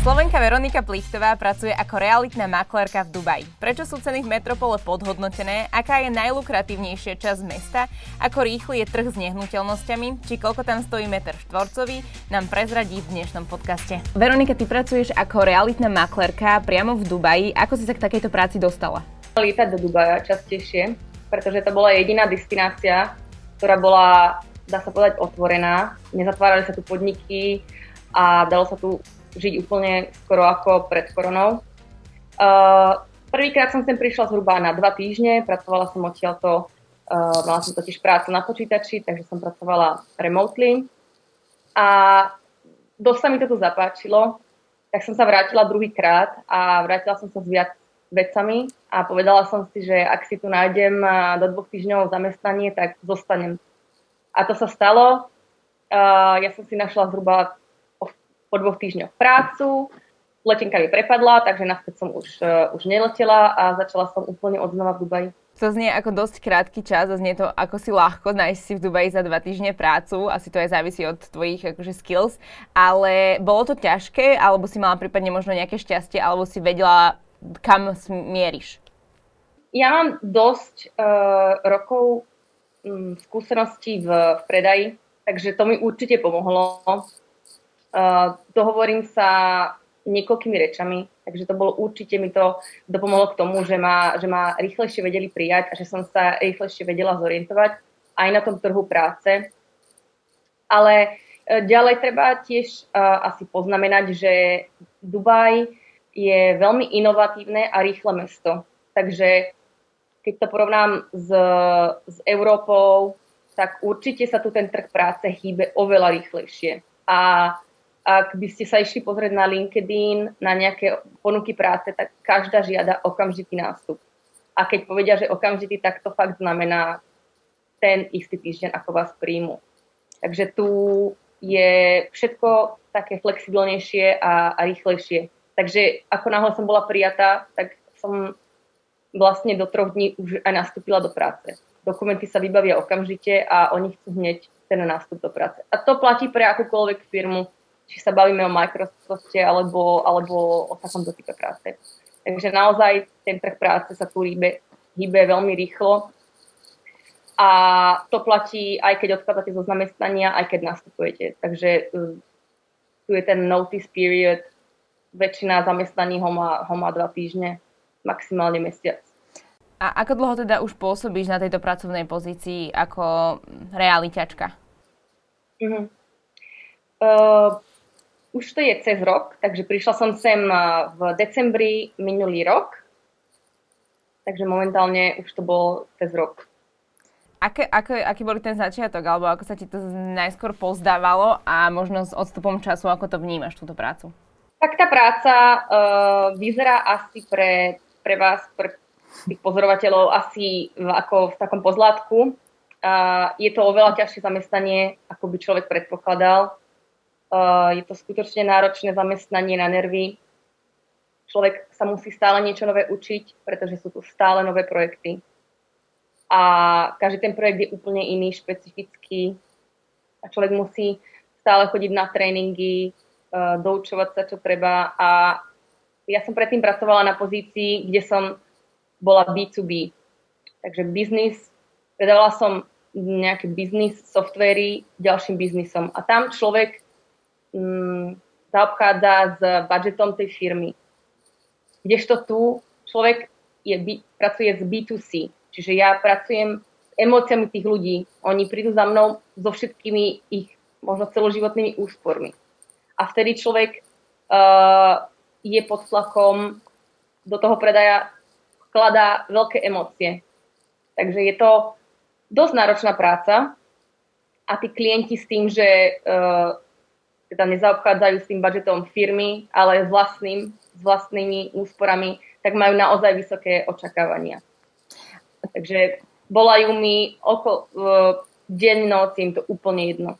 Slovenka Veronika Plichtová pracuje ako realitná maklérka v Dubaji. Prečo sú ceny v metropole podhodnotené? Aká je najlukratívnejšia časť mesta? Ako rýchly je trh s nehnuteľnosťami? Či koľko tam stojí meter štvorcový? Nám prezradí v dnešnom podcaste. Veronika, ty pracuješ ako realitná maklérka priamo v Dubaji. Ako si sa k takejto práci dostala? Lietať do Dubaja častejšie, pretože to bola jediná destinácia, ktorá bola, dá sa povedať, otvorená. Nezatvárali sa tu podniky a dalo sa tu žiť úplne skoro ako pred koronou. Uh, prvýkrát som sem prišla zhruba na dva týždne, pracovala som odtiaľto, uh, mala som totiž prácu na počítači, takže som pracovala remotely. A dosť sa mi to tu zapáčilo, tak som sa vrátila druhýkrát a vrátila som sa s viac vecami a povedala som si, že ak si tu nájdem do dvoch týždňov zamestnanie, tak zostanem. A to sa stalo. Ja som si našla zhruba po dvoch týždňoch prácu, letenka mi prepadla, takže naspäť som už, uh, už neletela a začala som úplne od znova v Dubaji. To znie ako dosť krátky čas a znie to ako si ľahko nájsť si v Dubaji za dva týždne prácu. Asi to aj závisí od tvojich akože, skills. Ale bolo to ťažké, alebo si mala prípadne možno nejaké šťastie, alebo si vedela, kam mieríš? Ja mám dosť uh, rokov um, skúseností v, v predaji, takže to mi určite pomohlo. Uh, dohovorím sa niekoľkými rečami, takže to bolo určite mi to dopomohlo k tomu, že ma, že ma rýchlejšie vedeli prijať a že som sa rýchlejšie vedela zorientovať aj na tom trhu práce. Ale uh, ďalej treba tiež uh, asi poznamenať, že Dubaj je veľmi inovatívne a rýchle mesto. Takže keď to porovnám s, s Európou, tak určite sa tu ten trh práce hýbe oveľa rýchlejšie. A ak by ste sa išli pozrieť na LinkedIn, na nejaké ponuky práce, tak každá žiada okamžitý nástup. A keď povedia, že okamžitý, tak to fakt znamená ten istý týždeň, ako vás príjmu. Takže tu je všetko také flexibilnejšie a, a rýchlejšie. Takže ako náhle som bola prijatá, tak som vlastne do troch dní už aj nastúpila do práce. Dokumenty sa vybavia okamžite a oni chcú hneď ten nástup do práce. A to platí pre akúkoľvek firmu, či sa bavíme o Microsofte alebo, alebo o takomto type práce. Takže naozaj ten trh práce sa tu hýbe, hýbe veľmi rýchlo a to platí aj keď odkladáte zo zamestnania, aj keď nastupujete. Takže uh, tu je ten notice period, väčšina zamestnaní ho má, ho má dva týždne, maximálne mesiac. A ako dlho teda už pôsobíš na tejto pracovnej pozícii ako realiťačka? Uh-huh. Uh, už to je cez rok, takže prišla som sem v decembri minulý rok, takže momentálne už to bol cez rok. Aké, ako, aký boli ten začiatok, alebo ako sa ti to najskôr pozdávalo a možno s odstupom času, ako to vnímaš, túto prácu? Tak tá práca uh, vyzerá asi pre, pre vás, pre tých pozorovateľov, asi ako v takom pozlátku. Uh, je to oveľa ťažšie zamestnanie, ako by človek predpokladal. Uh, je to skutočne náročné zamestnanie na nervy. Človek sa musí stále niečo nové učiť, pretože sú tu stále nové projekty. A každý ten projekt je úplne iný, špecifický. A človek musí stále chodiť na tréningy, uh, doučovať sa, čo treba. A ja som predtým pracovala na pozícii, kde som bola B2B. Takže biznis, predávala som nejaké biznis softvery ďalším biznisom. A tam človek zaobchádza s budžetom tej firmy. Kdežto tu človek je, pracuje s B2C, čiže ja pracujem s emóciami tých ľudí. Oni prídu za mnou so všetkými ich možno celoživotnými úspormi. A vtedy človek uh, je pod tlakom do toho predaja vkladá veľké emócie. Takže je to dosť náročná práca a tí klienti s tým, že uh, teda nezaobchádzajú s tým budžetom firmy, ale s, vlastným, s vlastnými úsporami, tak majú naozaj vysoké očakávania. Takže volajú mi oko, uh, deň, noc, im to úplne jedno.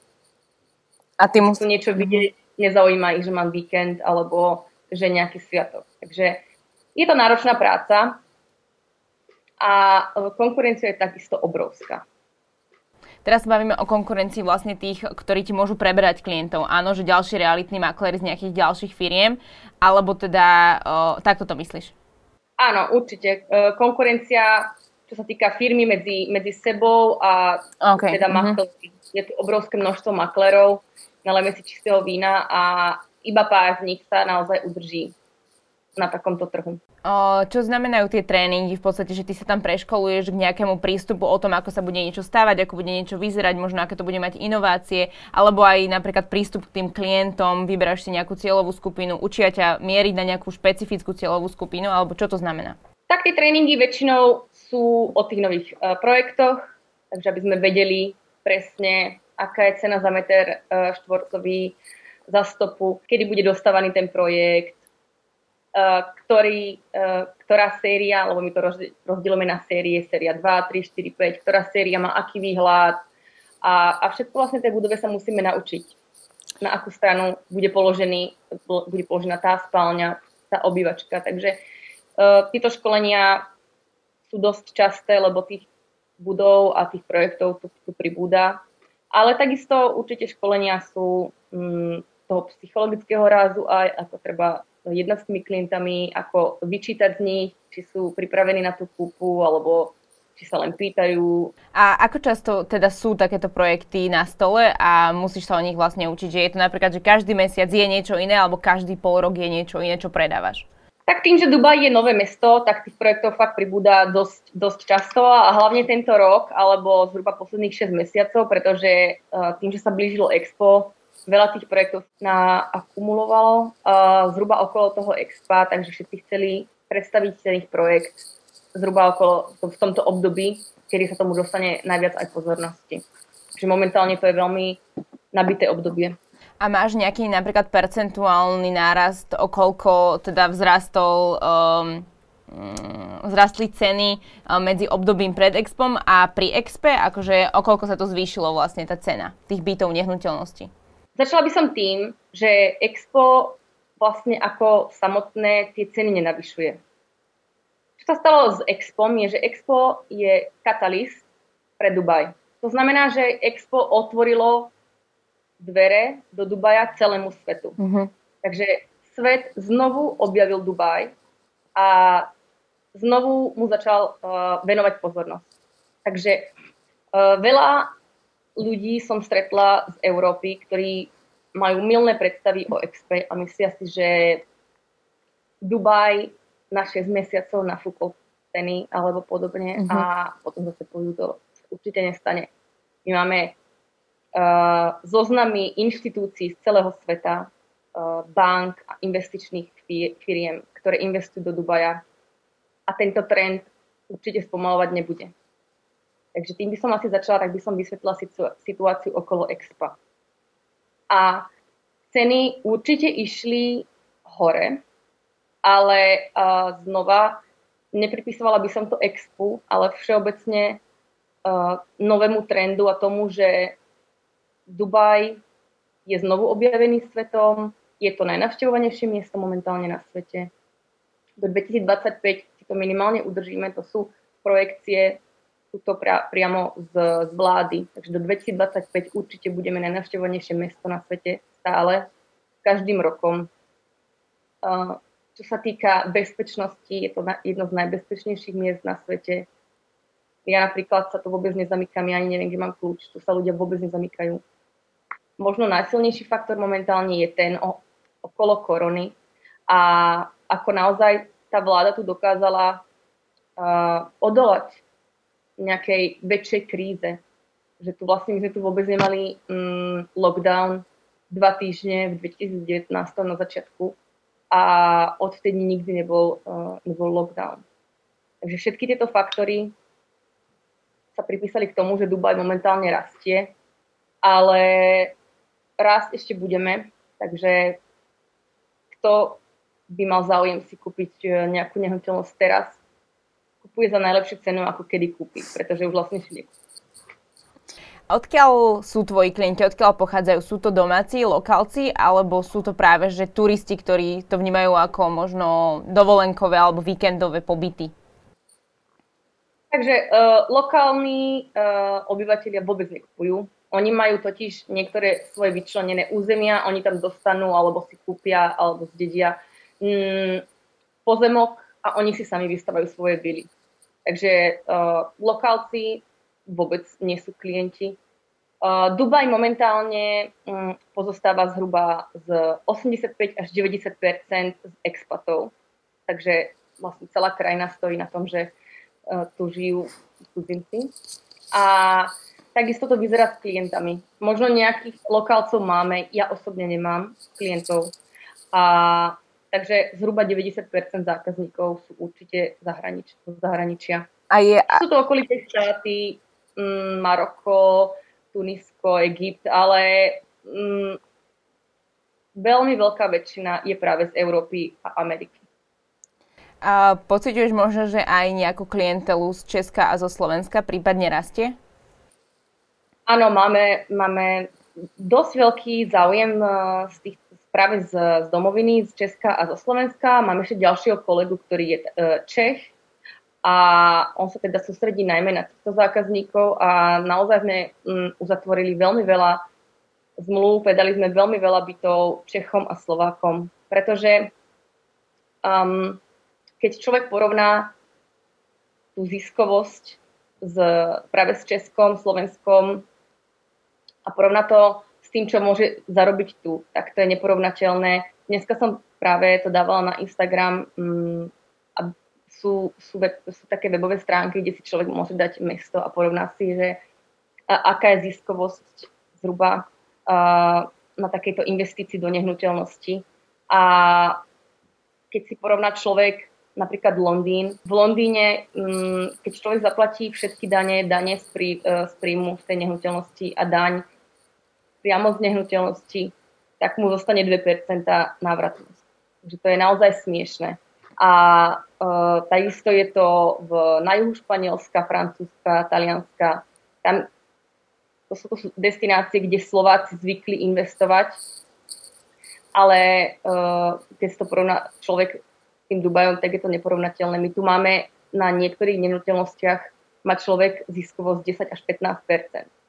A ty musí niečo vidieť, nezaujíma ich, že mám víkend alebo že nejaký sviatok. Takže je to náročná práca a konkurencia je takisto obrovská. Teraz sa bavíme o konkurencii vlastne tých, ktorí ti môžu preberať klientov. Áno, že ďalší realitný maklér z nejakých ďalších firiem, alebo teda o, takto to myslíš? Áno, určite. E, konkurencia, čo sa týka firmy medzi, medzi sebou a okay. teda uh-huh. Je tu obrovské množstvo maklerov, nalejme si čistého vína a iba pár z nich sa naozaj udrží na takomto trhu. Čo znamenajú tie tréningy v podstate, že ty sa tam preškoluješ k nejakému prístupu o tom, ako sa bude niečo stávať, ako bude niečo vyzerať, možno aké to bude mať inovácie, alebo aj napríklad prístup k tým klientom, vyberáš si nejakú cieľovú skupinu, učia ťa mieriť na nejakú špecifickú cieľovú skupinu, alebo čo to znamená? Tak tie tréningy väčšinou sú o tých nových uh, projektoch, takže aby sme vedeli presne, aká je cena za meter uh, štvorcový, za kedy bude dostávaný ten projekt, ktorý, uh, ktorá séria, lebo my to rozdielujeme na série, séria 2, 3, 4, 5, ktorá séria má aký výhľad a, a všetko vlastne tej budove sa musíme naučiť. Na akú stranu bude, položený, bude položená tá spálňa, tá obývačka. Takže uh, tieto školenia sú dosť časté, lebo tých budov a tých projektov tu, tu pribúda. Ale takisto určite školenia sú um, toho psychologického rázu aj ako treba jednať s tými klientami, ako vyčítať z nich, či sú pripravení na tú kúpu, alebo či sa len pýtajú. A ako často teda sú takéto projekty na stole a musíš sa o nich vlastne učiť? Že je to napríklad, že každý mesiac je niečo iné, alebo každý pol rok je niečo iné, čo predávaš? Tak tým, že Dubaj je nové mesto, tak tých projektov fakt pribúda dosť, dosť často a hlavne tento rok, alebo zhruba posledných 6 mesiacov, pretože uh, tým, že sa blížilo Expo, veľa tých projektov naakumulovalo uh, zhruba okolo toho expa, takže všetci chceli predstaviť ten ich projekt zhruba okolo v tomto období, kedy sa tomu dostane najviac aj pozornosti. Čiže momentálne to je veľmi nabité obdobie. A máš nejaký napríklad percentuálny nárast, o koľko teda vzrastol um, vzrastli ceny medzi obdobím pred expom a pri expe, akože o koľko sa to zvýšilo vlastne tá cena tých bytov nehnuteľností? Začala by som tým, že Expo vlastne ako samotné tie ceny nenavyšuje. Čo sa stalo s Expom je, že Expo je katalist pre Dubaj. To znamená, že Expo otvorilo dvere do Dubaja celému svetu. Uh-huh. Takže svet znovu objavil Dubaj a znovu mu začal uh, venovať pozornosť. Takže uh, veľa ľudí som stretla z Európy, ktorí majú milné predstavy o Expe a myslia si, že Dubaj na 6 mesiacov nafúkol ceny alebo podobne uh-huh. a potom zase pôjdu to určite nestane. My máme uh, zoznamy inštitúcií z celého sveta, uh, bank a investičných firiem, ktoré investujú do Dubaja a tento trend určite spomalovať nebude. Takže tým by som asi začala, tak by som vysvetlila situáciu okolo Expa. A ceny určite išli hore, ale uh, znova nepripisovala by som to Expu, ale všeobecne uh, novému trendu a tomu, že Dubaj je znovu objavený svetom, je to najnavštevovanejšie miesto momentálne na svete. Do 2025 si to minimálne udržíme, to sú projekcie sú to pra, priamo z, z vlády. Takže do 2025 určite budeme najnavštevovanejšie mesto na svete stále, každým rokom. Uh, čo sa týka bezpečnosti, je to na, jedno z najbezpečnejších miest na svete. Ja napríklad sa to vôbec nezamykam, ja ani neviem, kde mám kľúč, tu sa ľudia vôbec nezamykajú. Možno najsilnejší faktor momentálne je ten o, okolo korony a ako naozaj tá vláda tu dokázala uh, odolať nejakej väčšej kríze. Že tu vlastne my sme tu vôbec nemali mm, lockdown dva týždne v 2019 na začiatku a odvtedy nikdy nebol, uh, nebol lockdown. Takže všetky tieto faktory sa pripísali k tomu, že Dubaj momentálne rastie, ale rásť ešte budeme, takže kto by mal záujem si kúpiť e, nejakú nehnuteľnosť teraz, kupuje za najlepšiu cenu, ako kedy kúpi, pretože už vlastne si nekúpi. Odkiaľ sú tvoji klienti, odkiaľ pochádzajú? Sú to domáci, lokálci, alebo sú to práve že turisti, ktorí to vnímajú ako možno dovolenkové alebo víkendové pobyty? Takže uh, lokálni uh, obyvateľia vôbec nekupujú. Oni majú totiž niektoré svoje vyčlenené územia, oni tam dostanú alebo si kúpia alebo zdedia mm, pozemok a oni si sami vystavajú svoje vily. Takže uh, lokálci vôbec nie sú klienti. Uh, Dubaj momentálne um, pozostáva zhruba z 85 až 90 z expatov. Takže vlastne celá krajina stojí na tom, že uh, tu žijú cudzinci. A takisto to vyzerá s klientami. Možno nejakých lokálcov máme, ja osobne nemám klientov. A Takže zhruba 90% zákazníkov sú určite zahranič- z zahraničia. A je... Sú to okolité štáty, mm, Maroko, Tunisko, Egypt, ale mm, veľmi veľká väčšina je práve z Európy a Ameriky. A pociťuješ možno, že aj nejakú klientelu z Česka a zo Slovenska prípadne rastie? Áno, máme, máme dosť veľký záujem eh, z tých práve z, z domoviny, z Česka a zo Slovenska. Mám ešte ďalšieho kolegu, ktorý je e, Čech a on sa teda sústredí najmä na týchto zákazníkov a naozaj sme um, uzatvorili veľmi veľa zmluv, predali sme veľmi veľa bytov Čechom a Slovákom, pretože um, keď človek porovná tú ziskovosť s, práve s Českom, Slovenskom a porovná to tým, čo môže zarobiť tu, tak to je neporovnateľné. Dneska som práve to dávala na Instagram um, a sú, sú, web, sú také webové stránky, kde si človek môže dať mesto a porovná si, že a, aká je ziskovosť zhruba a, na takejto investícii do nehnuteľnosti. A keď si porovná človek napríklad Londýn. V Londýne, um, keď človek zaplatí všetky dane, dane z, prí, uh, z príjmu z tej nehnuteľnosti a daň priamo z nehnuteľnosti, tak mu zostane 2% návratnosť. Takže to je naozaj smiešné. A e, takisto je to v, na juhu Španielska, Francúzska, Talianska. Tam, to sú to destinácie, kde Slováci zvykli investovať, ale e, keď to porovná človek s tým Dubajom, tak je to neporovnateľné. My tu máme na niektorých nehnuteľnostiach má človek ziskovosť 10 až 15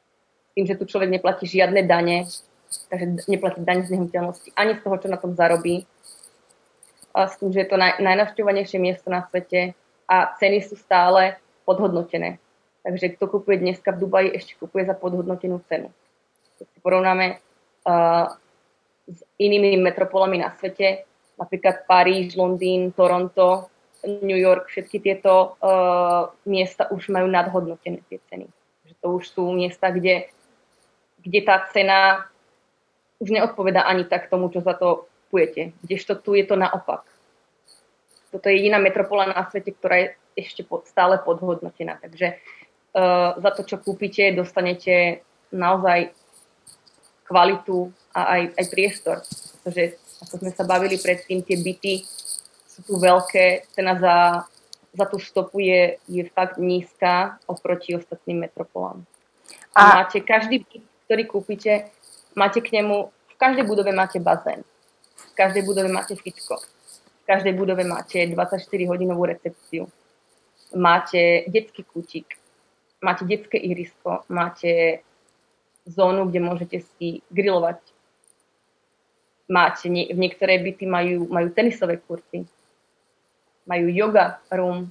tým, že tu človek neplatí žiadne dane, takže neplatí daň z nehnuteľnosti ani z toho, čo na tom zarobí. A s tým, že je to naj, najnavštevovanejšie miesto na svete a ceny sú stále podhodnotené. Takže kto kupuje dneska v Dubaji, ešte kupuje za podhodnotenú cenu. Keď si porovnáme uh, s inými metropolami na svete, napríklad Paríž, Londýn, Toronto, New York, všetky tieto uh, miesta už majú nadhodnotené tie ceny. Že to už sú miesta, kde kde tá cena už neodpoveda ani tak tomu, čo za to kujete. Kdežto tu je to naopak. Toto je jediná metropola na svete, ktorá je ešte pod, stále podhodnotená. Takže uh, za to, čo kúpite, dostanete naozaj kvalitu a aj, aj priestor. Pretože, ako sme sa bavili predtým, tie byty sú tu veľké, cena za, za tú stopu je, je fakt nízka oproti ostatným metropolám. A, a máte každý byt ktorý kúpite, máte k nemu, v každej budove máte bazén, v každej budove máte fitko, v každej budove máte 24-hodinovú recepciu, máte detský kútik, máte detské ihrisko, máte zónu, kde môžete si grilovať. Máte, v niektoré byty majú, majú tenisové kurty, majú yoga room.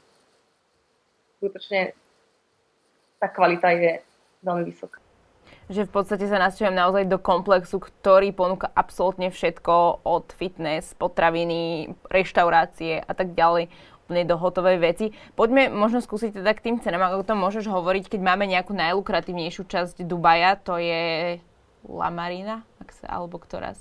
Skutočne tá kvalita je veľmi vysoká že v podstate sa nasťahujem naozaj do komplexu, ktorý ponúka absolútne všetko od fitness, potraviny, reštaurácie a tak ďalej úplne do hotovej veci. Poďme možno skúsiť teda k tým cenám, ako to môžeš hovoriť, keď máme nejakú najlukratívnejšiu časť Dubaja, to je La Marina, ak sa, alebo ktorá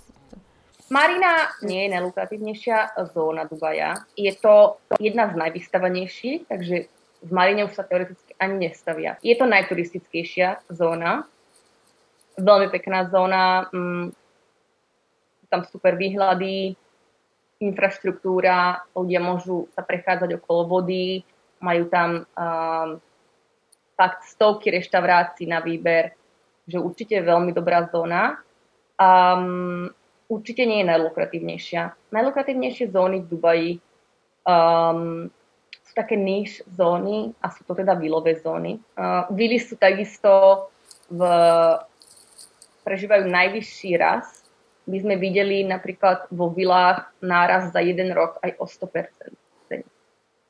Marina nie je najlukratívnejšia zóna Dubaja. Je to jedna z najvystavanejších, takže v Marine už sa teoreticky ani nestavia. Je to najturistickejšia zóna, veľmi pekná zóna, mm, tam super výhľady, infraštruktúra, ľudia môžu sa prechádzať okolo vody, majú tam um, fakt stovky reštaurácií na výber, že určite je veľmi dobrá zóna. Um, určite nie je najlukratívnejšia. Najlukratívnejšie zóny v Dubaji um, sú také níž zóny a sú to teda vilové zóny. Uh, vily sú takisto v, prežívajú najvyšší rast. My sme videli napríklad vo vilách náraz za jeden rok aj o 100%.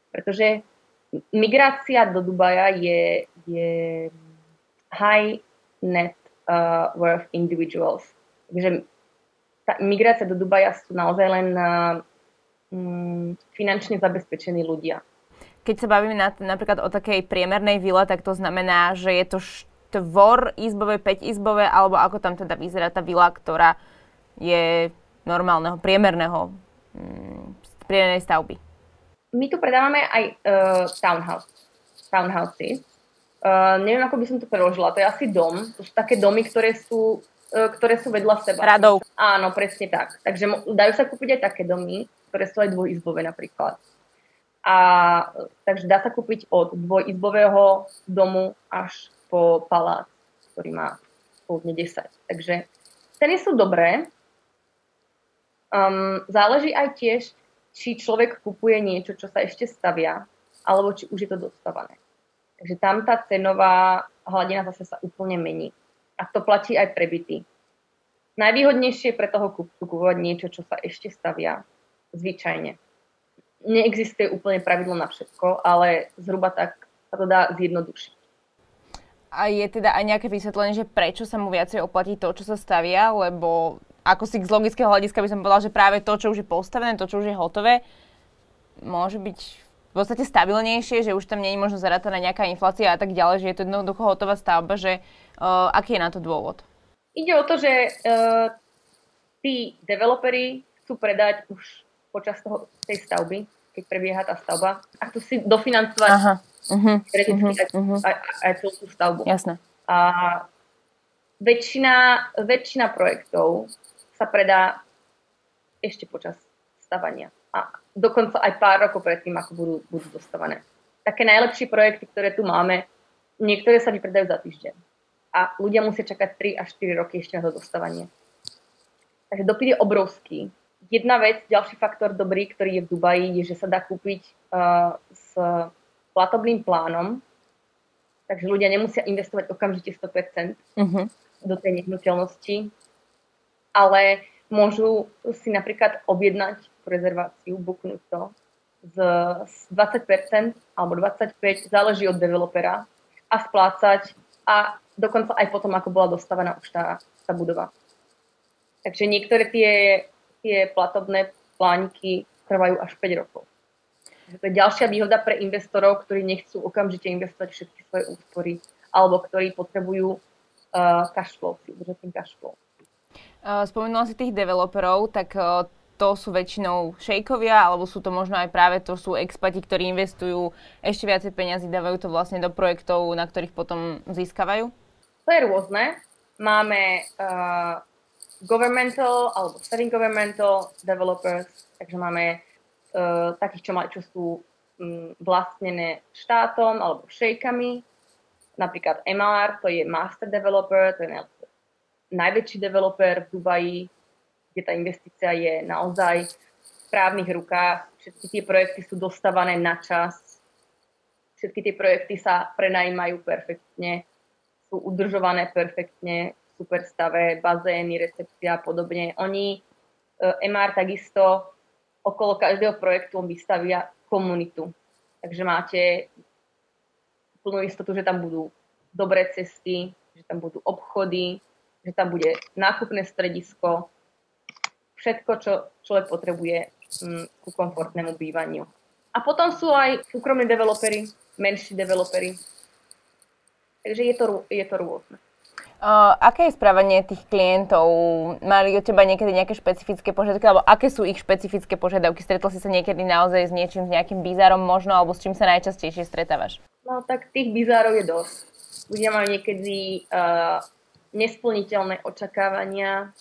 Pretože migrácia do Dubaja je, je high net uh, worth individuals. Takže tá migrácia do Dubaja sú naozaj len uh, um, finančne zabezpečení ľudia. Keď sa bavíme na, napríklad o takej priemernej vile, tak to znamená, že je to štvor izbové, 5 izbové, alebo ako tam teda vyzerá tá vila, ktorá je normálneho, priemerného, um, priemernej stavby my tu predávame aj uh, townhouse, townhouses. Uh, neviem, ako by som to preložila. To je asi dom. To sú také domy, ktoré sú, uh, ktoré sú vedľa seba. Radov. Áno, presne tak. Takže dajú sa kúpiť aj také domy, ktoré sú aj dvojizbové napríklad. A takže dá sa kúpiť od dvojizbového domu až po palác, ktorý má pôvodne 10. Takže ceny sú dobré. Um, záleží aj tiež, či človek kupuje niečo, čo sa ešte stavia, alebo či už je to dostávané. Takže tam tá cenová hladina zase sa úplne mení. A to platí aj pre byty. Najvýhodnejšie pre toho kupcu kupovať niečo, čo sa ešte stavia. Zvyčajne. Neexistuje úplne pravidlo na všetko, ale zhruba tak sa to dá zjednodušiť. A je teda aj nejaké vysvetlenie, že prečo sa mu viacej oplatí to, čo sa stavia, lebo ako si z logického hľadiska by som povedala, že práve to, čo už je postavené, to, čo už je hotové, môže byť v podstate stabilnejšie, že už tam nie je možno zarátaná nejaká inflácia a tak ďalej, že je to jednoducho hotová stavba, že uh, aký je na to dôvod? Ide o to, že uh, tí developeri chcú predať už počas toho, tej stavby, keď prebieha tá stavba a chcú si dofinancovať Aha. Uh-huh. Aj, uh-huh. aj, aj celú tú stavbu. Jasné. A väčšina, väčšina projektov sa predá ešte počas stavania. A dokonca aj pár rokov predtým, ako budú, budú dostávané. Také najlepšie projekty, ktoré tu máme, niektoré sa vypredajú za týždeň. A ľudia musia čakať 3 až 4 roky ešte na to dostávanie. Takže dopyt je obrovský. Jedna vec, ďalší faktor dobrý, ktorý je v Dubaji, je, že sa dá kúpiť uh, s platobným plánom, takže ľudia nemusia investovať okamžite 100% uh-huh. do tej nehnuteľnosti, ale môžu si napríklad objednať rezerváciu, buknúť to z 20% alebo 25%, záleží od developera a splácať a dokonca aj potom, ako bola dostávaná už tá, tá budova. Takže niektoré tie, tie platobné plániky trvajú až 5 rokov. To je ďalšia výhoda pre investorov, ktorí nechcú okamžite investovať všetky svoje úspory alebo ktorí potrebujú uh, cash flow, si udržať tým cash flow. Spomenula si tých developerov, tak to sú väčšinou šejkovia, alebo sú to možno aj práve to sú expati, ktorí investujú ešte viacej peniazy, dávajú to vlastne do projektov, na ktorých potom získavajú? To je rôzne. Máme uh, governmental alebo semi-governmental developers, takže máme uh, takých, čo, má, čo sú um, vlastnené štátom alebo šejkami. Napríklad MR, to je master developer, to je najväčší developer v Dubaji, kde tá investícia je naozaj v právnych rukách. Všetky tie projekty sú dostávané na čas. Všetky tie projekty sa prenajímajú perfektne, sú udržované perfektne, v super stave, bazény, recepcia a podobne. Oni, eh, MR takisto okolo každého projektu vystavia komunitu. Takže máte plnú istotu, že tam budú dobré cesty, že tam budú obchody, že tam bude nákupné stredisko, všetko, čo človek potrebuje mm, ku komfortnému bývaniu. A potom sú aj súkromní developery, menší developery. Takže je to, je to rôzne. Uh, aké je správanie tých klientov? Mali od teba niekedy nejaké špecifické požiadavky, alebo aké sú ich špecifické požiadavky? Stretol si sa niekedy naozaj s niečím, s nejakým bizárom možno, alebo s čím sa najčastejšie stretávaš? No tak tých bizárov je dosť. Ľudia majú niekedy uh, nesplniteľné očakávania,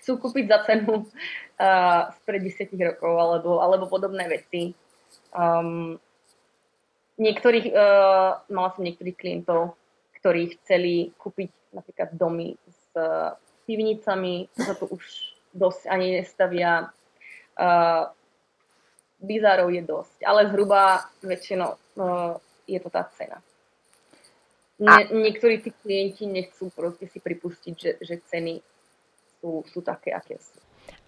chcú kúpiť za cenu uh, spred 10 rokov alebo, alebo podobné veci. Um, niektorých, uh, mala som niektorých klientov, ktorí chceli kúpiť napríklad domy s uh, pivnicami, sa tu už dosť ani nestavia. Uh, bizárov je dosť, ale zhruba väčšinou no, je to tá cena. Nie, niektorí tí klienti nechcú proste si pripustiť, že, že ceny sú, sú také, aké sú.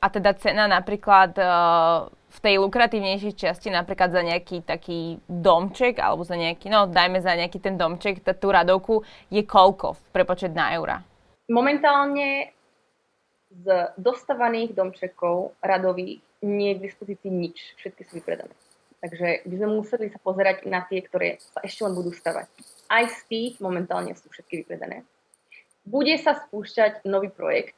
A teda cena napríklad uh, v tej lukratívnejšej časti, napríklad za nejaký taký domček, alebo za nejaký, no dajme za nejaký ten domček, tú radovku, je koľko v prepočet na eura? Momentálne z dostávaných domčekov radových nie je k dispozícii nič. Všetky sú vypredané. Takže by sme museli sa pozerať na tie, ktoré sa ešte len budú stavať. Aj z tých momentálne sú všetky vypredané. Bude sa spúšťať nový projekt.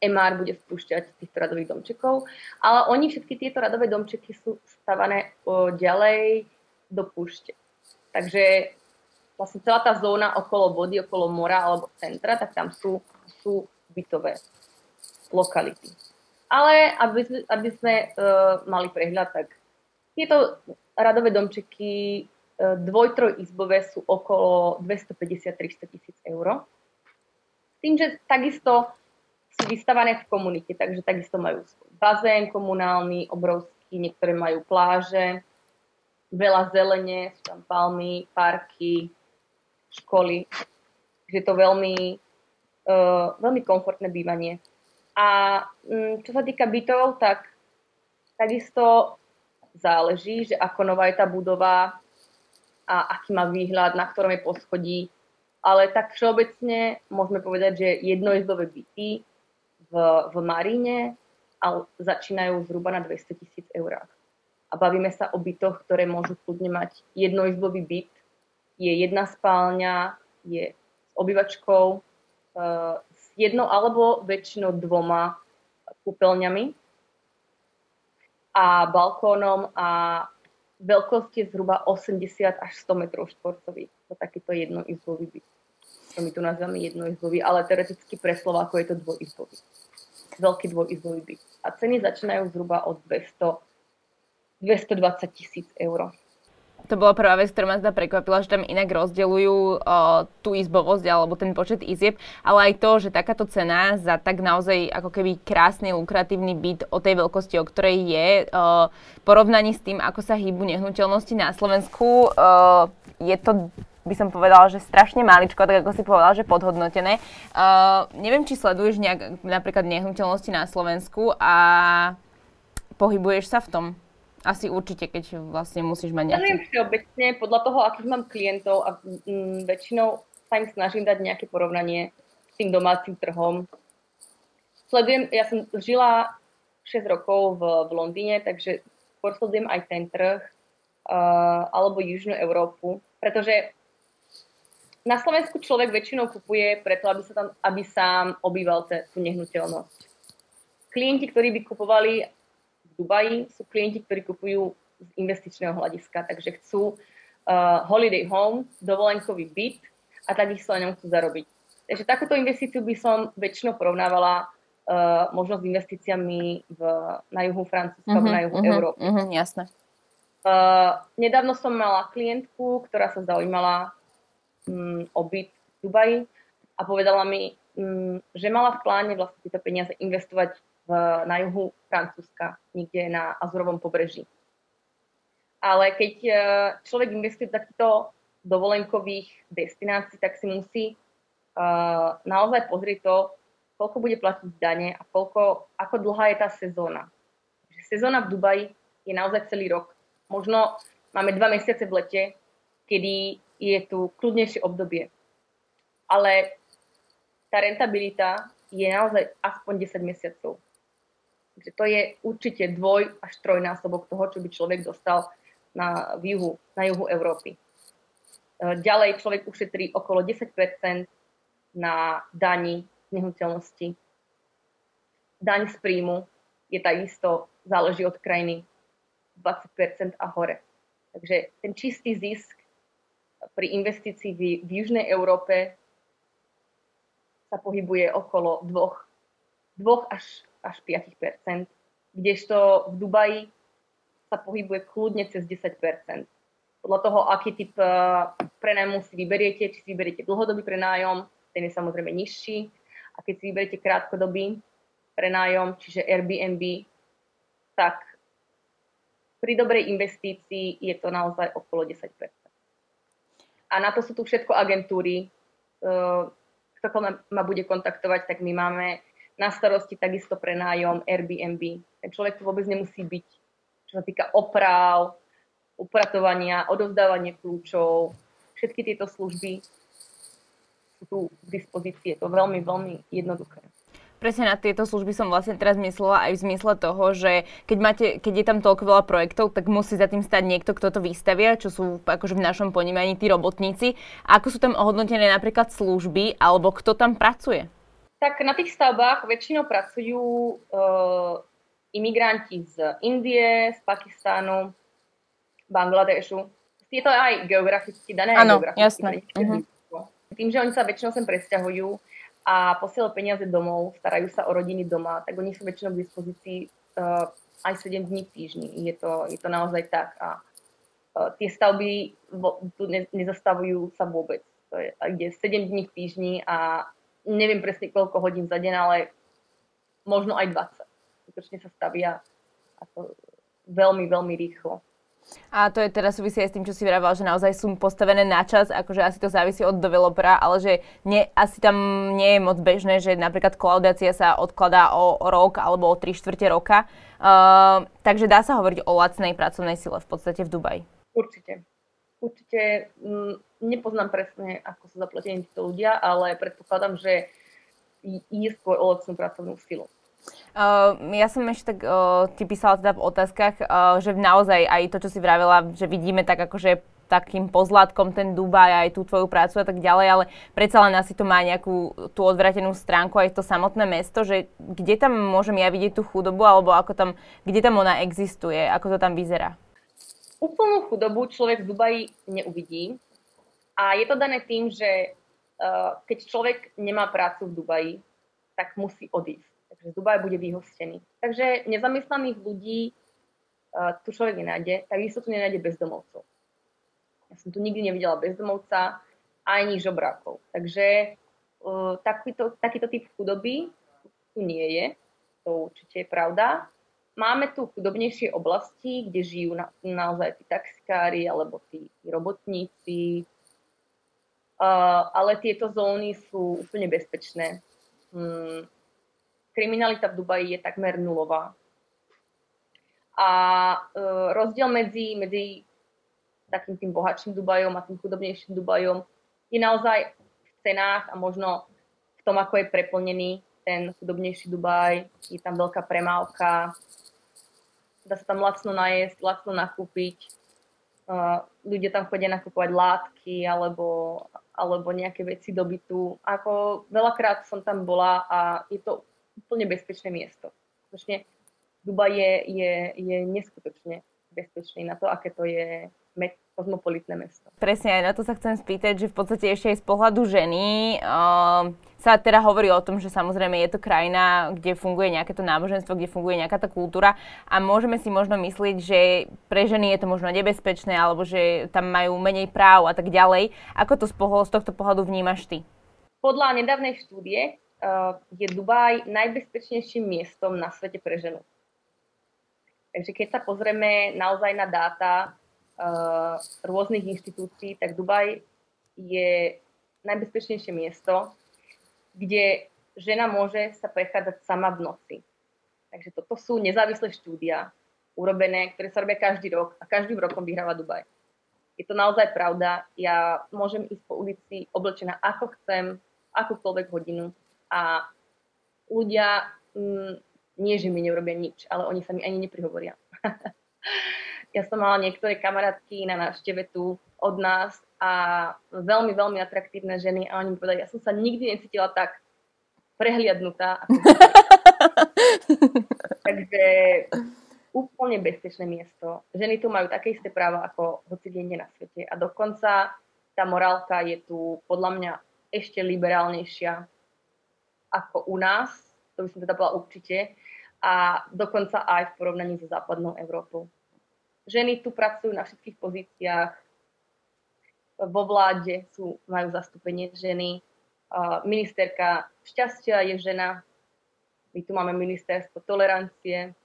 MR bude spúšťať týchto radových domčekov, ale oni všetky tieto radové domčeky sú stavané ďalej do púšte. Takže vlastne celá tá zóna okolo vody, okolo mora alebo centra, tak tam sú, sú bytové lokality. Ale aby, sme, aby sme uh, mali prehľad, tak tieto radové domčeky uh, dvoj, izbové sú okolo 250-300 tisíc eur. S tým, že takisto sú vystavané v komunite, takže takisto majú bazén komunálny, obrovský, niektoré majú pláže, veľa zelene, sú tam palmy, parky, školy. Takže je to veľmi, uh, veľmi komfortné bývanie. A mm, čo sa týka bytov, tak takisto záleží, že ako nová je tá budova a aký má výhľad, na ktorom je poschodí. Ale tak všeobecne môžeme povedať, že jednoizdové byty v, v Maríne a začínajú zhruba na 200 tisíc eur. A bavíme sa o bytoch, ktoré môžu kľudne mať jednoizbový byt. Je jedna spálňa, je s obývačkou, eh, jednou alebo väčšinou dvoma kúpeľňami a balkónom a veľkosť je zhruba 80 až 100 metrov štvorcových. To takýto jednoizbový byt. To my tu nazývame jednoizbový, ale teoreticky pre Slováko je to dvojizbový. Veľký dvojizbový byt. A ceny začínajú zhruba od 200 220 tisíc eur. To bola prvá vec, ktorá ma teda prekvapila, že tam inak rozdeľujú uh, tú izbovosť alebo ten počet izieb, ale aj to, že takáto cena za tak naozaj ako keby krásny, lukratívny byt o tej veľkosti, o ktorej je, uh, porovnaní s tým, ako sa hýbu nehnuteľnosti na Slovensku, uh, je to by som povedala, že strašne maličko, tak ako si povedala, že podhodnotené. Uh, neviem, či sleduješ nejak napríklad nehnuteľnosti na Slovensku a pohybuješ sa v tom? Asi určite, keď vlastne musíš mať nejaké... Neviem všeobecne, podľa toho, akých mám klientov a m, väčšinou sa im snažím dať nejaké porovnanie s tým domácim trhom. Sledujem, ja som žila 6 rokov v, v Londýne, takže skôr sledujem aj ten trh uh, alebo Južnú Európu, pretože na Slovensku človek väčšinou kupuje preto, aby sa tam, aby sám obýval tú nehnuteľnosť. Klienti, ktorí by kupovali Dubaji sú klienti, ktorí kupujú z investičného hľadiska, takže chcú uh, holiday home, dovolenkový byt a takisto na ňom chcú zarobiť. Takže takúto investíciu by som väčšinou porovnávala uh, možno s investíciami v, na juhu Francúzska uh-huh, na juhu uh-huh, Európy. Uh-huh, jasné. Uh, nedávno som mala klientku, ktorá sa zaujímala um, o byt v Dubaji a povedala mi, um, že mala v pláne vlastne tieto peniaze investovať v, na juhu Francúzska, niekde na Azurovom pobreží. Ale keď e, človek investuje do takýchto dovolenkových destinácií, tak si musí uh, naozaj pozrieť to, koľko bude platiť dane a koľko, ako dlhá je tá sezóna. Sezóna v Dubaji je naozaj celý rok. Možno máme dva mesiace v lete, kedy je tu kľudnejšie obdobie. Ale tá rentabilita je naozaj aspoň 10 mesiacov. Takže to je určite dvoj až trojnásobok toho, čo by človek dostal na, juhu, na juhu Európy. E, ďalej človek ušetrí okolo 10% na dani z nehnuteľnosti. Daň z príjmu je takisto, záleží od krajiny, 20% a hore. Takže ten čistý zisk pri investícii v, v Južnej Európe sa pohybuje okolo 2, 2 až až 5%, kdežto v Dubaji sa pohybuje kľudne cez 10%. Podľa toho, aký typ eh, prenajmu si vyberiete, či si vyberiete dlhodobý prenájom, ten je samozrejme nižší. A keď si vyberiete krátkodobý prenájom, čiže Airbnb, tak pri dobrej investícii je to naozaj okolo 10 A na to sú tu všetko agentúry. Kto ma bude kontaktovať, tak my máme na starosti takisto prenájom Airbnb. Ten človek tu vôbec nemusí byť, čo sa týka oprav, upratovania, odovzdávanie kľúčov, všetky tieto služby sú tu k dispozícii. Je to veľmi, veľmi jednoduché. Presne na tieto služby som vlastne teraz myslela aj v zmysle toho, že keď, máte, keď je tam toľko veľa projektov, tak musí za tým stať niekto, kto to vystavia, čo sú akože v našom ponímaní tí robotníci. A ako sú tam ohodnotené napríklad služby, alebo kto tam pracuje? Tak na tých stavbách väčšinou pracujú uh, imigranti z Indie, z Pakistánu, Bangladešu. Je to aj geograficky dané. Áno, jasné. Uh-huh. Tým, že oni sa väčšinou sem presťahujú, a posielajú peniaze domov, starajú sa o rodiny doma, tak oni sú väčšinou k dispozícii uh, aj 7 dní v týždni. Je to, je to naozaj tak. A uh, tie stavby vo, tu ne, nezastavujú sa vôbec. To je, ide 7 dní v týždni a neviem presne koľko hodín za deň, ale možno aj 20. Skutočne sa stavia ako veľmi, veľmi rýchlo. A to je teda súvisí aj s tým, čo si vravel, že naozaj sú postavené na čas, akože asi to závisí od developera, ale že nie, asi tam nie je moc bežné, že napríklad kolaudácia sa odkladá o, rok alebo o 3 štvrte roka. Uh, takže dá sa hovoriť o lacnej pracovnej sile v podstate v Dubaji. Určite. Určite mm, nepoznám presne, ako sú zaplatení títo ľudia, ale predpokladám, že je skôr o lacnú pracovnú silu. Uh, ja som ešte tak uh, ti písala teda v otázkach, uh, že naozaj aj to, čo si vravela, že vidíme tak akože takým pozlátkom ten Dubaj aj tú tvoju prácu a tak ďalej, ale predsa len asi to má nejakú tú odvratenú stránku aj to samotné mesto, že kde tam môžem ja vidieť tú chudobu alebo ako tam, kde tam ona existuje, ako to tam vyzerá? Úplnú chudobu človek v Dubaji neuvidí a je to dané tým, že uh, keď človek nemá prácu v Dubaji, tak musí odísť takže Dubaj bude vyhostený. Takže nezamestnaných ľudí uh, tu človek nenájde, takisto tu nenájde bezdomovcov. Ja som tu nikdy nevidela bezdomovca ani žobrákov. Takže uh, takýto, takýto typ chudoby tu nie je, to určite je pravda. Máme tu chudobnejšie oblasti, kde žijú na, naozaj tí taxikári alebo tí, tí robotníci, uh, ale tieto zóny sú úplne bezpečné. Hmm, kriminalita v Dubaji je takmer nulová. A e, rozdiel medzi, medzi takým tým bohatším Dubajom a tým chudobnejším Dubajom je naozaj v cenách a možno v tom, ako je preplnený ten chudobnejší Dubaj. Je tam veľká premávka, dá sa tam lacno najesť, lacno nakúpiť. Uh, ľudia tam chodia nakupovať látky alebo, alebo nejaké veci do bytu. Ako veľakrát som tam bola a je to úplne bezpečné miesto. Skutočne Dubaj je, je, je neskutočne bezpečný na to, aké to je met, kozmopolitné mesto. Presne aj na to sa chcem spýtať, že v podstate ešte aj z pohľadu ženy uh, sa teda hovorí o tom, že samozrejme je to krajina, kde funguje nejaké to náboženstvo, kde funguje nejaká tá kultúra a môžeme si možno myslieť, že pre ženy je to možno nebezpečné alebo že tam majú menej práv a tak ďalej. Ako to z, pohľadu, z tohto pohľadu vnímaš ty? Podľa nedávnej štúdie je Dubaj najbezpečnejším miestom na svete pre ženu. Takže keď sa pozrieme naozaj na dáta uh, rôznych inštitúcií, tak Dubaj je najbezpečnejšie miesto, kde žena môže sa prechádzať sama v noci. Takže toto sú nezávislé štúdia urobené, ktoré sa robia každý rok a každým rokom vyhráva Dubaj. Je to naozaj pravda. Ja môžem ísť po ulici oblečená ako chcem, akúkoľvek hodinu a ľudia m, mm, nie, že mi neurobia nič, ale oni sa mi ani neprihovoria. ja som mala niektoré kamarátky na návšteve tu od nás a veľmi, veľmi atraktívne ženy a oni mi povedali, ja som sa nikdy necítila tak prehliadnutá. Takže úplne bezpečné miesto. Ženy tu majú také isté práva ako hoci na svete a dokonca tá morálka je tu podľa mňa ešte liberálnejšia ako u nás, to by som teda bola určite, a dokonca aj v porovnaní so západnou Európou. Ženy tu pracujú na všetkých pozíciách, vo vláde sú, majú zastúpenie ženy, ministerka šťastia je žena, my tu máme ministerstvo tolerancie,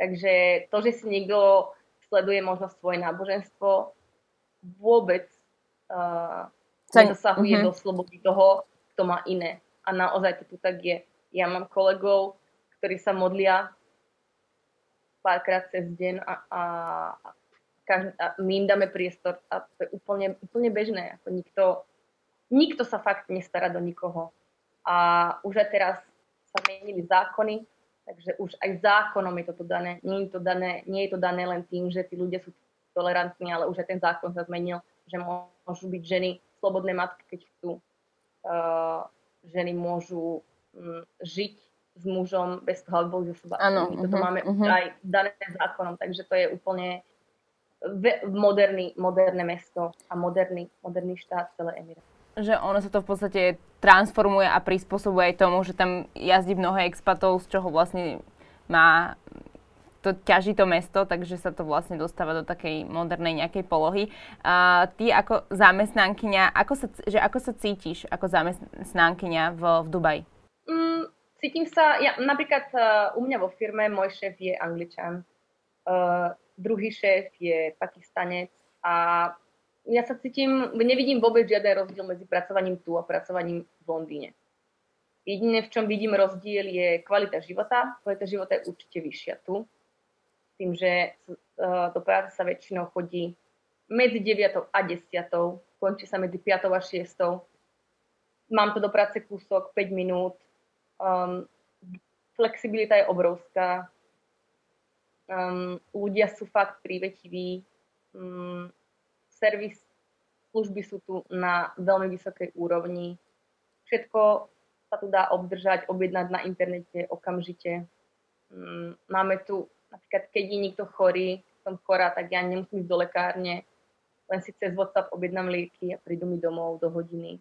takže to, že si niekto sleduje možno svoje náboženstvo, vôbec uh, nedosahuje uh-huh. do slobody toho, kto má iné. A naozaj to tu tak je. Ja mám kolegov, ktorí sa modlia párkrát cez deň a, a, každý, a my im dáme priestor a to je úplne, úplne bežné. Ako nikto, nikto sa fakt nestará do nikoho. A už aj teraz sa menili zákony, takže už aj zákonom je toto dané. Nie je to dané, nie je to dané len tým, že tí ľudia sú tolerantní, ale už aj ten zákon sa zmenil, že môžu byť ženy slobodné matky, keď chcú. Uh, ženy môžu um, žiť s mužom bez toho, aby boli zo seba. Ano, My toto uh-huh, máme uh-huh. aj dané zákonom, takže to je úplne moderný, moderné mesto a moderný, moderný štát celé Emiráty že ono sa to v podstate transformuje a prispôsobuje aj tomu, že tam jazdí mnoho expatov, z čoho vlastne má to ťaží to mesto, takže sa to vlastne dostáva do takej modernej nejakej polohy. A ty ako zamestnankyňa, ako sa, že ako sa cítiš ako zamestnankyňa v, v Dubaji? Mm, cítim sa, ja, napríklad uh, u mňa vo firme môj šéf je angličan, uh, druhý šéf je pakistanec a ja sa cítim, nevidím vôbec žiaden rozdiel medzi pracovaním tu a pracovaním v Londýne. Jediné, v čom vidím rozdiel, je kvalita života. Kvalita života je určite vyššia tu tým, že uh, do práce sa väčšinou chodí medzi 9 a 10, končí sa medzi 5 a 6. Mám to do práce kúsok 5 minút. Um, flexibilita je obrovská. Um, ľudia sú fakt prívetiví. Um, servis služby sú tu na veľmi vysokej úrovni. Všetko sa tu dá obdržať, objednať na internete okamžite. Um, máme tu Napríklad, keď je niekto chorý, som chorá, tak ja nemusím ísť do lekárne, len si cez WhatsApp objednám lieky a prídu mi domov do hodiny.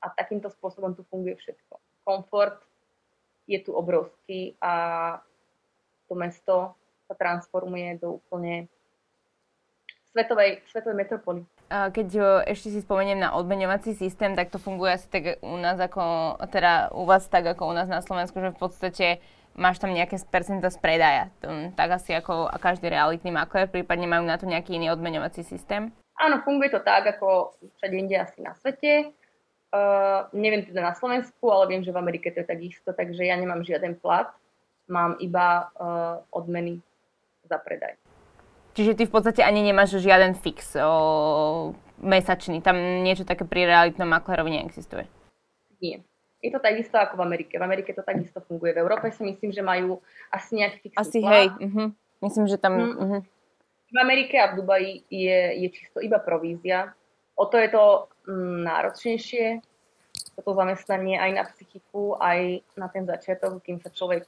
A takýmto spôsobom tu funguje všetko. Komfort je tu obrovský a to mesto sa transformuje do úplne svetovej, svetovej metropoly. Keď ešte si spomeniem na odmeňovací systém, tak to funguje asi tak u nás ako, teda u vás tak ako u nás na Slovensku, že v podstate máš tam nejaké percento z predaja. Tak asi ako každý realitný makler, prípadne majú na to nejaký iný odmeňovací systém? Áno, funguje to tak, ako všade inde asi na svete. Uh, neviem teda na Slovensku, ale viem, že v Amerike to je takisto, takže ja nemám žiaden plat, mám iba uh, odmeny za predaj. Čiže ty v podstate ani nemáš žiaden fix o, mesačný, tam niečo také pri realitnom maklerovi neexistuje? Nie. Je to takisto ako v Amerike. V Amerike to takisto funguje. V Európe si myslím, že majú asi nejaký fixný Asi plán. hej. Uh-huh. Myslím, že tam... Uh-huh. Uh-huh. V Amerike a v Dubaji je, je čisto iba provízia. O to je to mm, náročnejšie, toto zamestnanie aj na psychiku, aj na ten začiatok, kým sa človek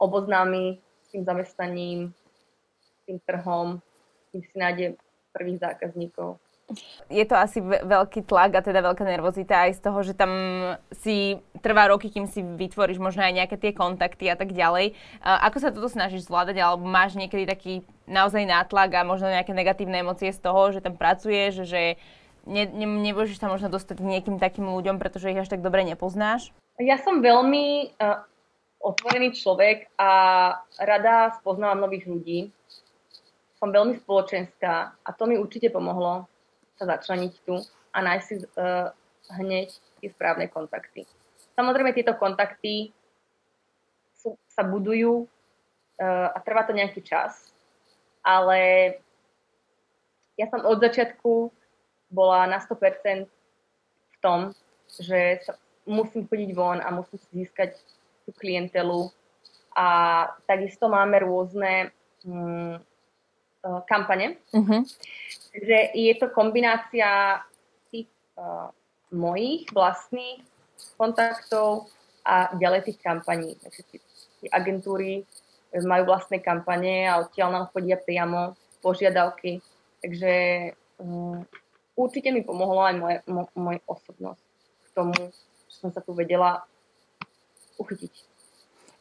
oboznámi s tým zamestnaním, s tým trhom, kým si nájde prvých zákazníkov je to asi veľký tlak a teda veľká nervozita aj z toho, že tam si trvá roky, kým si vytvoríš možno aj nejaké tie kontakty a tak ďalej. Ako sa toto snažíš zvládať, alebo máš niekedy taký naozaj nátlak a možno nejaké negatívne emócie z toho, že tam pracuješ, že ne, ne, nebudeš sa možno dostať k niekým takým ľuďom, pretože ich až tak dobre nepoznáš? Ja som veľmi uh, otvorený človek a rada spoznávam nových ľudí. Som veľmi spoločenská a to mi určite pomohlo sa začleniť tu a nájsť si uh, hneď tie správne kontakty. Samozrejme, tieto kontakty sú, sa budujú uh, a trvá to nejaký čas, ale ja som od začiatku bola na 100% v tom, že sa musím chodiť von a musím si získať tú klientelu. A takisto máme rôzne um, kampane. Uh-huh. Takže je to kombinácia tých uh, mojich vlastných kontaktov a ďalej tých kampaní. Takže tie agentúry majú vlastné kampane a odtiaľ nám chodia priamo požiadavky. Takže um, určite mi pomohlo aj moje, mo, moje osobnosť k tomu, že som sa tu vedela uchytiť.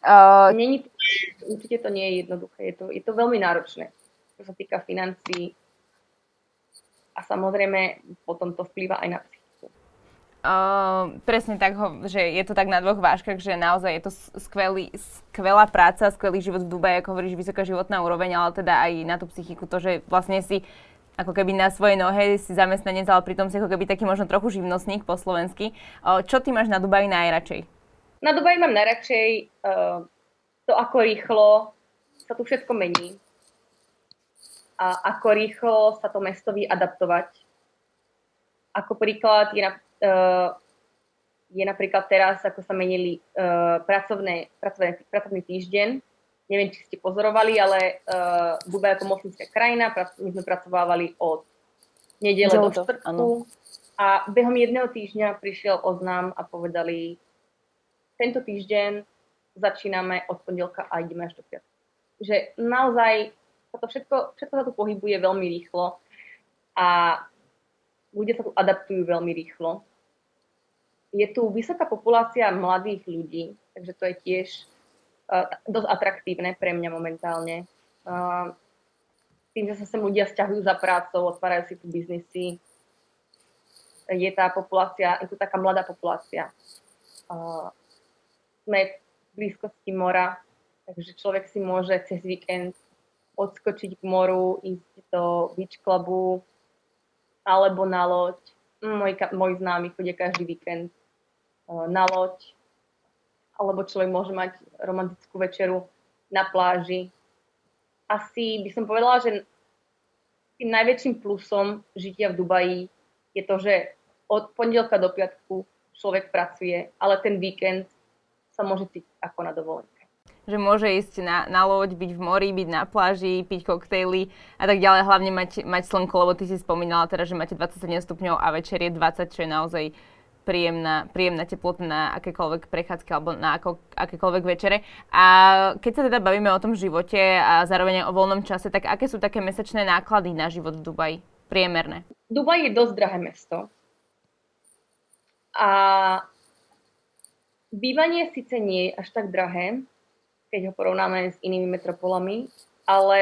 Uh, Není, určite to nie je jednoduché, je to, je to veľmi náročné, čo sa týka financií, a samozrejme potom to vplýva aj na psychiku. Uh, presne tak, ho, že je to tak na dvoch váškach, že naozaj je to skvelý, skvelá práca, skvelý život v Dubaji, ako hovoríš, vysoká životná úroveň, ale teda aj na tú psychiku to, že vlastne si ako keby na svojej nohe si zamestnanec, ale pritom si ako keby taký možno trochu živnostník po slovensky. Uh, čo ty máš na Dubaji najradšej? Na Dubaji mám najradšej uh, to, ako rýchlo sa tu všetko mení a ako rýchlo sa to mesto vie adaptovať. Ako príklad je, na, uh, je napríklad teraz, ako sa menili uh, pracovné, pracovné, pracovný týždeň. Neviem, či ste pozorovali, ale uh, Dubaj ako moslimská krajina, my sme pracovávali od nedele do štvrtku. A behom jedného týždňa prišiel oznám a povedali, tento týždeň začíname od pondelka a ideme až do piatka. Že naozaj sa to všetko, všetko sa tu pohybuje veľmi rýchlo a ľudia sa tu adaptujú veľmi rýchlo. Je tu vysoká populácia mladých ľudí, takže to je tiež uh, dosť atraktívne pre mňa momentálne. Uh, tým, že sa sem ľudia stiahujú za prácou, otvárajú si tu biznisy, je tá populácia, je tu taká mladá populácia. Uh, sme v blízkosti mora, takže človek si môže cez víkend odskočiť k moru, ísť do beach clubu alebo na loď. Môj, môj známy chodia každý víkend eh, na loď. Alebo človek môže mať romantickú večeru na pláži. Asi by som povedala, že tým najväčším plusom žitia v Dubaji je to, že od pondelka do piatku človek pracuje, ale ten víkend sa môže cítiť ako na dovolenke že môže ísť na, na loď, byť v mori, byť na pláži, piť koktejly a tak ďalej, hlavne mať, mať slnko, lebo ty si spomínala teda, že máte 27 stupňov a večer je 20, čo je naozaj príjemná, príjemná teplota na akékoľvek prechádzky alebo na ako, akékoľvek večere. A keď sa teda bavíme o tom živote a zároveň o voľnom čase, tak aké sú také mesačné náklady na život v Dubaji? Priemerné. Dubaj je dosť drahé mesto. A bývanie síce nie je až tak drahé, keď ho porovnáme s inými metropolami, ale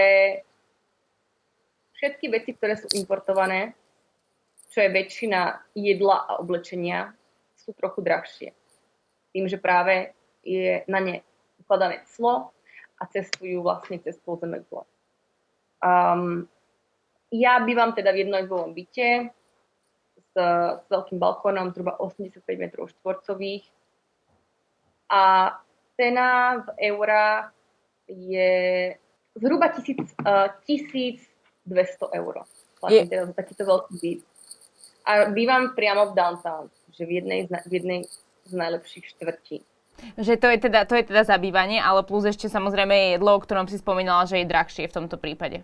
všetky veci, ktoré sú importované, čo je väčšina jedla a oblečenia, sú trochu drahšie. Tým, že práve je na ne ukladané clo a cestujú vlastne cez polzemek Um, ja bývam teda v jednoizbovom byte s, s veľkým balkónom, zhruba 85 m štvorcových a cena v eurách je zhruba 1000, uh, 1200 eur. je... teda za takýto veľký byt. A bývam priamo v downtown, že v jednej, z, v jednej z najlepších štvrtí. Že to je, teda, to je teda zabývanie, ale plus ešte samozrejme je jedlo, o ktorom si spomínala, že je drahšie v tomto prípade.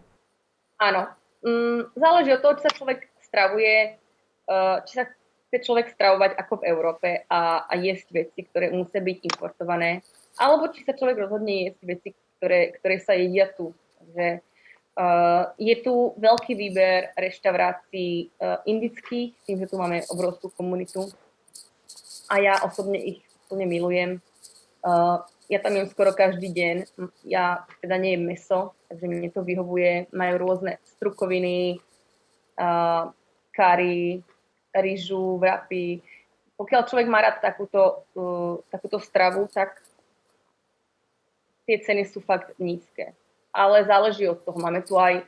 Áno. Mm, záleží od toho, či sa človek stravuje, uh, či sa chce človek stravovať ako v Európe a, a jesť veci, ktoré musia byť importované alebo či sa človek rozhodne jesť veci, ktoré, ktoré sa jedia tu. Takže uh, je tu veľký výber reštaurácií uh, indických, tým, že tu máme obrovskú komunitu. A ja osobne ich úplne milujem. Uh, ja tam jem skoro každý deň. Ja teda nejem meso, takže mne to vyhovuje. Majú rôzne strukoviny, uh, kary, rýžu, vrapy. Pokiaľ človek má rád takúto, uh, takúto stravu, tak tie ceny sú fakt nízke. Ale záleží od toho. Máme tu aj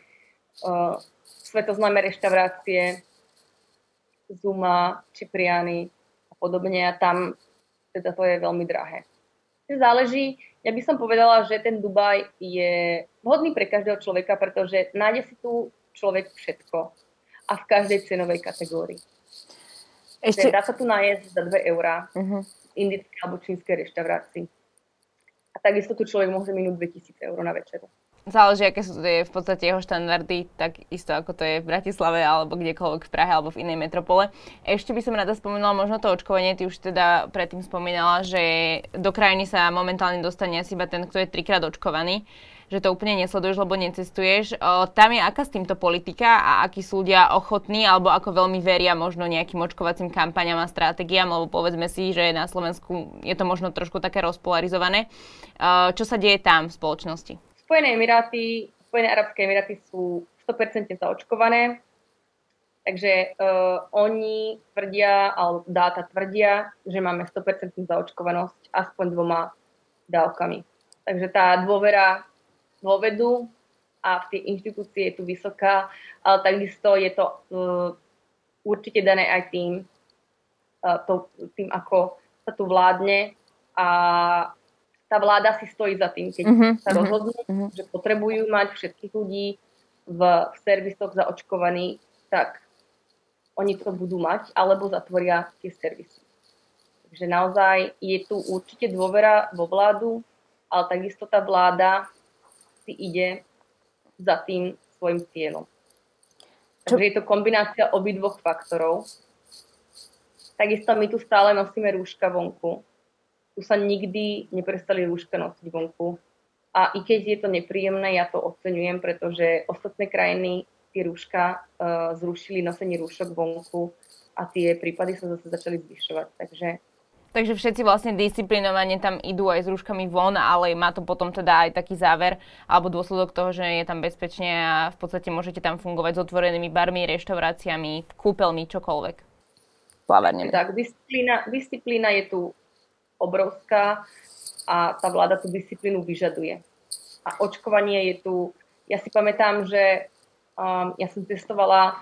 uh, svetoznáme reštaurácie, Zuma, Čipriany a podobne a tam teda to je veľmi drahé. Záleží, ja by som povedala, že ten Dubaj je vhodný pre každého človeka, pretože nájde si tu človek všetko a v každej cenovej kategórii. Ešte... Dá sa tu nájsť za 2 eurá uh-huh. indické alebo čínskej reštaurácii a takisto tu človek môže minúť 2000 eur na večeru. Záleží, aké sú je v podstate jeho štandardy, tak isto ako to je v Bratislave alebo kdekoľvek v Prahe alebo v inej metropole. Ešte by som rada spomenula možno to očkovanie. Ty už teda predtým spomínala, že do krajiny sa momentálne dostane asi iba ten, kto je trikrát očkovaný že to úplne nesleduješ, lebo necestuješ. Tam je aká s týmto politika a akí sú ľudia ochotní alebo ako veľmi veria možno nejakým očkovacím kampaňam a stratégiám, lebo povedzme si, že na Slovensku je to možno trošku také rozpolarizované. Čo sa deje tam v spoločnosti? Spojené Emiráty, Spojené Arabské Emiráty sú 100% zaočkované. Takže uh, oni tvrdia, alebo dáta tvrdia, že máme 100% zaočkovanosť aspoň dvoma dávkami. Takže tá dôvera vo vedu a v tie inštitúcie je tu vysoká, ale takisto je to uh, určite dané aj tým, uh, to, tým, ako sa tu vládne a tá vláda si stojí za tým, keď uh-huh, sa rozhodnú, uh-huh. že potrebujú mať všetkých ľudí v, v servisoch zaočkovaní, tak oni to budú mať, alebo zatvoria tie servisy. Takže naozaj je tu určite dôvera vo vládu, ale takisto tá vláda si ide za tým svojim cieľom. Takže je to kombinácia obidvoch faktorov. Takisto my tu stále nosíme rúška vonku tu sa nikdy neprestali rúška nosiť vonku. A i keď je to nepríjemné, ja to oceňujem, pretože ostatné krajiny tie rúška uh, zrušili nosenie rúšok vonku a tie prípady sa zase začali zvyšovať. Takže Takže všetci vlastne disciplinovane tam idú aj s rúškami von, ale má to potom teda aj taký záver alebo dôsledok toho, že je tam bezpečne a v podstate môžete tam fungovať s otvorenými barmi, reštauráciami, kúpeľmi, čokoľvek. Plavárne. Tak, disciplína, disciplína je tu obrovská a tá vláda tú disciplínu vyžaduje. A očkovanie je tu, ja si pamätám, že um, ja som testovala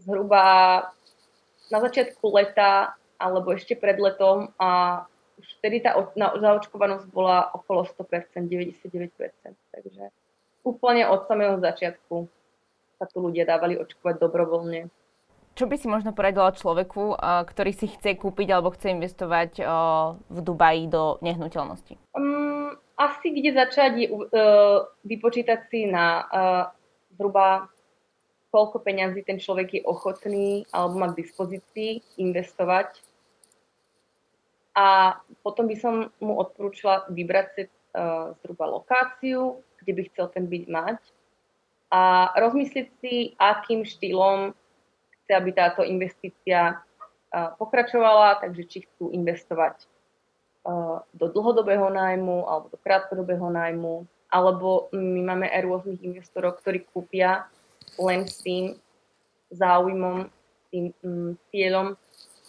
zhruba na začiatku leta alebo ešte pred letom a už vtedy tá zaočkovanosť bola okolo 100%, 99%. Takže úplne od samého začiatku sa tu ľudia dávali očkovať dobrovoľne. Čo by si možno poradila človeku, ktorý si chce kúpiť alebo chce investovať v Dubaji do nehnuteľnosti? Um, asi kde začať je uh, vypočítať si na uh, zhruba koľko peňazí ten človek je ochotný alebo má k dispozícii investovať. A potom by som mu odporúčila vybrať si uh, zhruba lokáciu, kde by chcel ten byt mať a rozmyslieť si, akým štýlom chce, aby táto investícia pokračovala, takže či chcú investovať do dlhodobého nájmu alebo do krátkodobého nájmu, alebo my máme aj rôznych investorov, ktorí kúpia len s tým záujmom, tým mm, cieľom,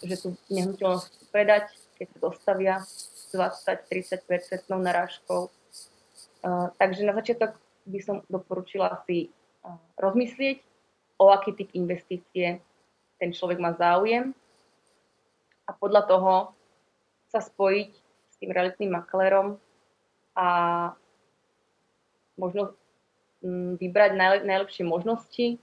že tú nehnuteľnosť predať, keď sa dostavia 20-30% narážkou. Takže na začiatok by som doporučila si uh, rozmyslieť, o aký typ investície ten človek má záujem a podľa toho sa spojiť s tým realitným maklérom a možno vybrať najlepšie možnosti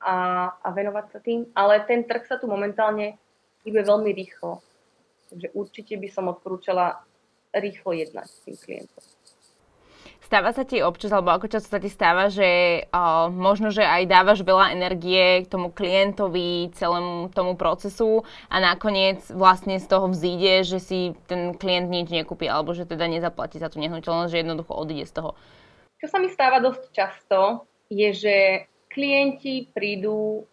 a, a venovať sa tým. Ale ten trh sa tu momentálne hýbe veľmi rýchlo. Takže určite by som odporúčala rýchlo jednať s tým klientom. Stáva sa ti občas, alebo ako často sa ti stáva, že uh, možno, že aj dávaš veľa energie k tomu klientovi, celému tomu procesu a nakoniec vlastne z toho vzíde, že si ten klient nič nekúpi, alebo že teda nezaplatí za tú nehnuteľnosť, že jednoducho odíde z toho. Čo sa mi stáva dosť často, je, že klienti prídu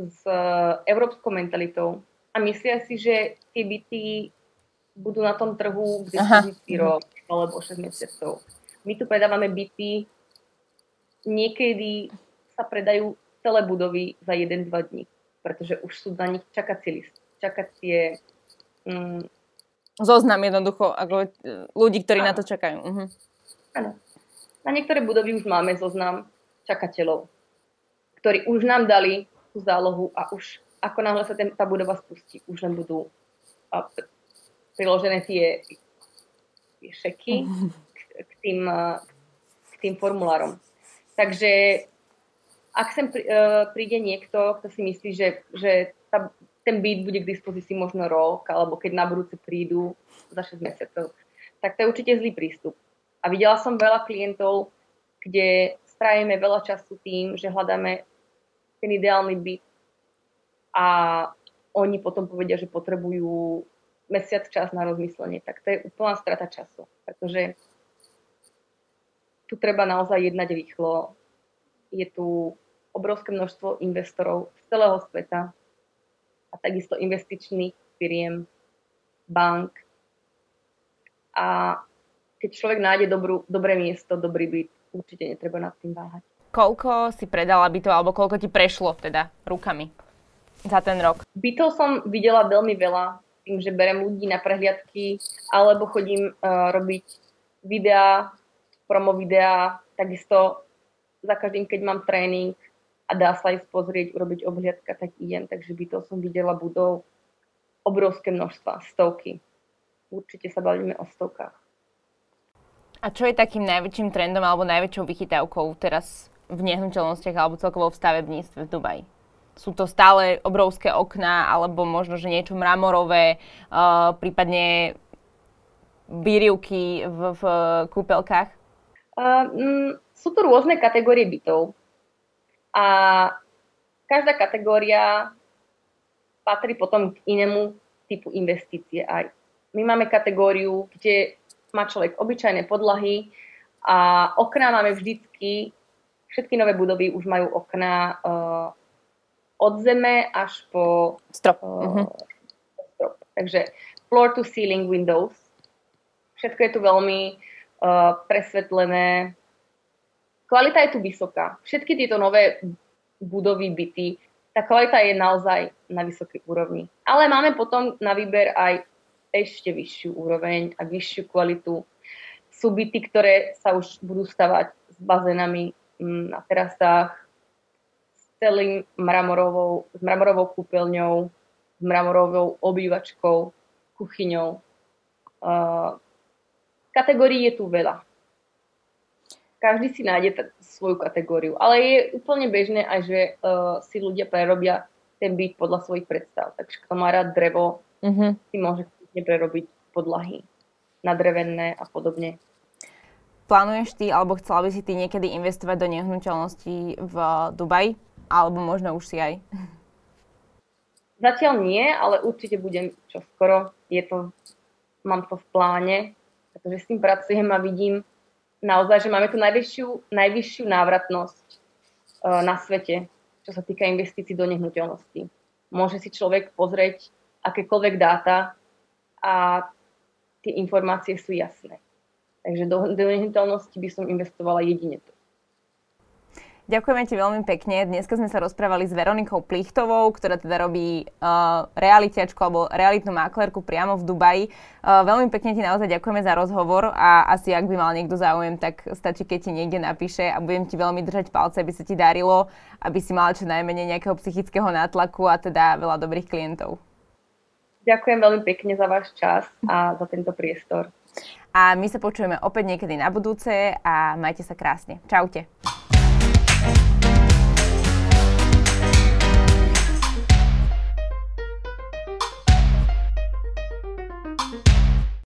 s e, európskou mentalitou a myslia si, že tie byty budú na tom trhu k dispozícii rok alebo 6 mesiacov. My tu predávame byty, niekedy sa predajú celé budovy za 1-2 dní, pretože už sú na nich čakací list, čakacie... Mm, Zoznam jednoducho, ako e, ľudí, ktorí ano. na to čakajú. Uh-huh. Áno. Na niektoré budovy už máme zoznam čakateľov, ktorí už nám dali tú zálohu a už ako náhle sa ten, tá budova spustí, už len budú a, priložené tie, tie šeky. Uh-huh k tým, eh, k tým formulárom. Takže ak sem eh, príde niekto, kto si myslí, že, že tá, ten byt bude k dispozícii možno rok, alebo keď na budúce prídu za 6 mesiacov, tak to je určite zlý prístup. A videla som veľa klientov, kde strávime veľa času tým, že hľadáme ten ideálny byt a oni potom povedia, že potrebujú mesiac čas na rozmyslenie. Tak to je úplná strata času, pretože tu treba naozaj jednať rýchlo. Je tu obrovské množstvo investorov z celého sveta a takisto investičných firiem, bank. A keď človek nájde dobrú, dobré miesto, dobrý byt, určite netreba nad tým váhať. Koľko si predala bytov, alebo koľko ti prešlo teda rukami za ten rok? Bytov som videla veľmi veľa, tým, že berem ľudí na prehliadky, alebo chodím uh, robiť videá, promo videá, takisto za každým, keď mám tréning a dá sa ísť pozrieť, urobiť obhliadka, tak idem. Takže bytov som videla budov obrovské množstva, stovky. Určite sa bavíme o stovkách. A čo je takým najväčším trendom alebo najväčšou vychytávkou teraz v nehnuteľnostiach alebo celkovo v stavebníctve v Dubaji? Sú to stále obrovské okná alebo možno, že niečo mramorové, uh, prípadne výrivky v, v kúpelkách? Uh, mm, sú tu rôzne kategórie bytov a každá kategória patrí potom k inému typu investície aj. My máme kategóriu, kde má človek obyčajné podlahy a okná máme vždycky, všetky nové budovy už majú okná uh, od zeme až po strop. Uh, uh-huh. strop. Takže floor to ceiling windows. Všetko je tu veľmi uh, presvetlené. Kvalita je tu vysoká. Všetky tieto nové budovy, byty, tá kvalita je naozaj na vysokej úrovni. Ale máme potom na výber aj ešte vyššiu úroveň a vyššiu kvalitu. Sú byty, ktoré sa už budú stavať s bazénami mm, na terasách, celým mramorovou, s mramorovou kúpeľňou, s mramorovou obývačkou, kuchyňou. Uh, kategórií je tu veľa. Každý si nájde t- svoju kategóriu, ale je úplne bežné aj, že uh, si ľudia prerobia ten byt podľa svojich predstav. Takže kto má rád drevo, uh-huh. si môže prerobiť podlahy na drevené a podobne. Plánuješ ty, alebo chcela by si ty niekedy investovať do nehnuteľností v Dubaji? Alebo možno už si aj? Zatiaľ nie, ale určite budem čoskoro. Je to, mám to v pláne, pretože s tým pracujem a vidím naozaj, že máme tu najvyššiu, najvyššiu návratnosť uh, na svete, čo sa týka investícií do nehnuteľností. Môže si človek pozrieť akékoľvek dáta a tie informácie sú jasné. Takže do, do nehnuteľnosti by som investovala jedine to. Ďakujeme ti veľmi pekne. Dneska sme sa rozprávali s Veronikou Plichtovou, ktorá teda robí uh, realitiačku alebo realitnú maklerku priamo v Dubaji. Uh, veľmi pekne ti naozaj ďakujeme za rozhovor a asi ak by mal niekto záujem, tak stačí, keď ti niekde napíše a budem ti veľmi držať palce, aby sa ti darilo, aby si mala čo najmenej nejakého psychického nátlaku a teda veľa dobrých klientov. Ďakujem veľmi pekne za váš čas a za tento priestor. A my sa počujeme opäť niekedy na budúce a majte sa krásne. Čaute.